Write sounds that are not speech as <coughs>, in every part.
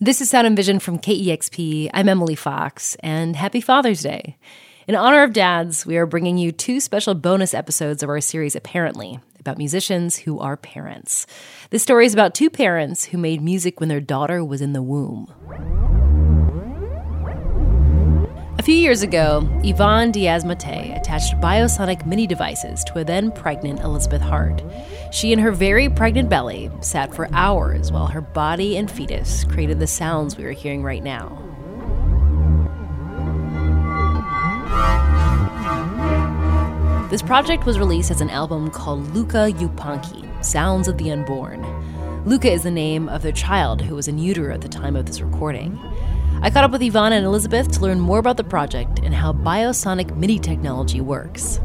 This is Sound and Vision from KEXP. I'm Emily Fox, and happy Father's Day. In honor of dads, we are bringing you two special bonus episodes of our series, Apparently, about musicians who are parents. This story is about two parents who made music when their daughter was in the womb. A few years ago, Iván Diaz Mathé attached biosonic MIDI devices to a then pregnant Elizabeth Hart. She and her very pregnant belly sat for hours while her body and fetus created the sounds we are hearing right now. This project was released as an album called Luca Yupanqui Sounds of the Unborn. Luca is the name of their child who was in utero at the time of this recording. I caught up with Iván and Elizabeth to learn more about the project and how biosonic MIDI technology works.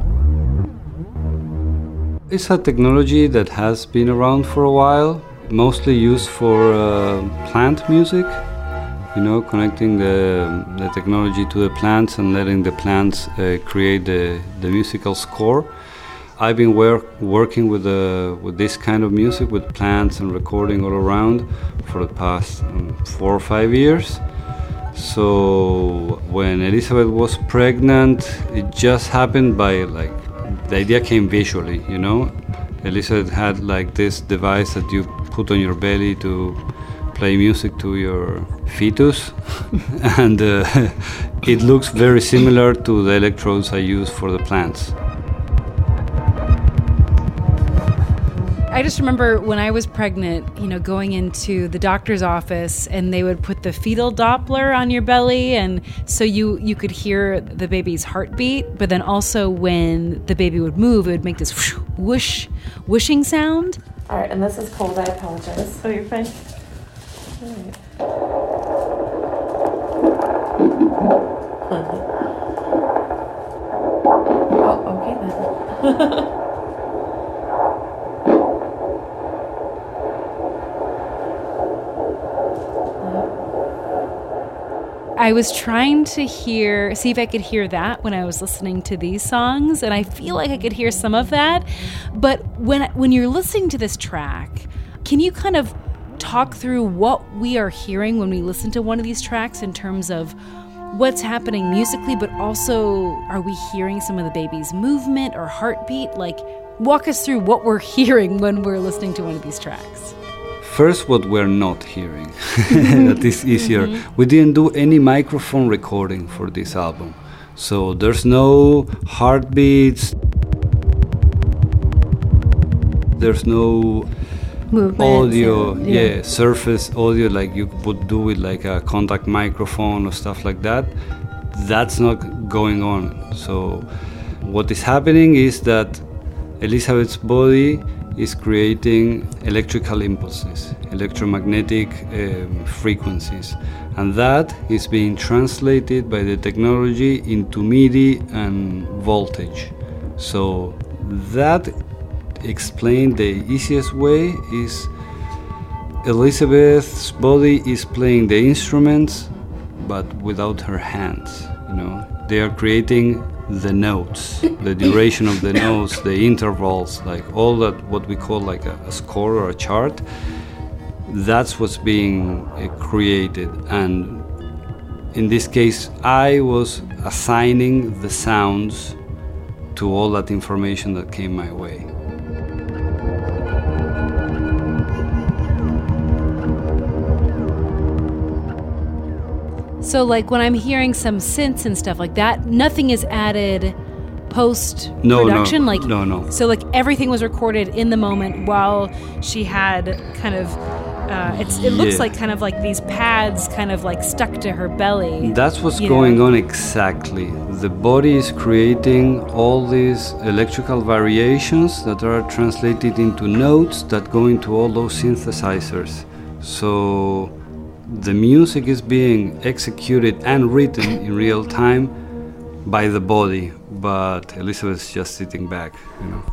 It's a technology that has been around for a while, mostly used for uh, plant music. You know, connecting the, the technology to the plants and letting the plants uh, create the, the musical score. I've been work, working with, uh, with this kind of music, with plants and recording all around, for the past um, four or five years. So when Elizabeth was pregnant, it just happened by like the idea came visually, you know. Elizabeth had like this device that you put on your belly to play music to your fetus, <laughs> and uh, <laughs> it looks very similar to the electrodes I use for the plants. I just remember when I was pregnant, you know, going into the doctor's office and they would put the fetal Doppler on your belly and so you you could hear the baby's heartbeat, but then also when the baby would move, it would make this whoosh whooshing sound. All right, and this is cold. I apologize. Oh, you're fine. <laughs> oh, okay then. <laughs> I was trying to hear, see if I could hear that when I was listening to these songs, and I feel like I could hear some of that. But when when you're listening to this track, can you kind of talk through what we are hearing when we listen to one of these tracks in terms of what's happening musically, but also are we hearing some of the baby's movement or heartbeat? Like, walk us through what we're <laughs> hearing when we're listening to one of these tracks. First, what we're not hearing, <laughs> that is easier. Mm-hmm. We didn't do any microphone recording for this album. So there's no heartbeats, there's no Movements, audio, yeah. yeah. surface audio like you would do with like a contact microphone or stuff like that. That's not going on. So what is happening is that Elizabeth's body is creating electrical impulses, electromagnetic um, frequencies. And that is being translated by the technology into MIDI and voltage. So that explained the easiest way is Elizabeth's body is playing the instruments but without her hands, you know. They are creating the notes, the duration of the <coughs> notes, the intervals, like all that what we call like a, a score or a chart. That's what's being uh, created, and in this case, I was assigning the sounds to all that information that came my way. So, like when I'm hearing some synths and stuff like that, nothing is added post production. No, no, like no, no. So, like everything was recorded in the moment while she had kind of. Uh, it's, it looks Yeah. like kind of like these pads kind of like stuck to her belly. That's what's going know? on exactly. The body is creating all these electrical variations that are translated into notes that go into all those synthesizers. So the music is being executed and written in real time by the body, but Elizabeth's just sitting back, you know.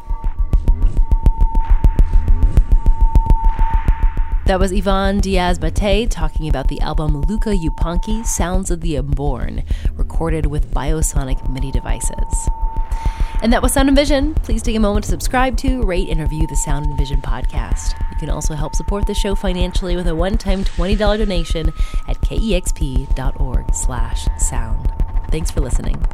That was Ivan Diaz Mathé talking about the album Luca Yupanqui Sounds of the Unborn, recorded with biosonic MIDI devices. And that was Sound and Vision. Please take a moment to subscribe to, rate, and review the Sound and Vision podcast. You can also help support the show financially with a one-time $20 donation at kexp.org slash sound. Thanks for listening.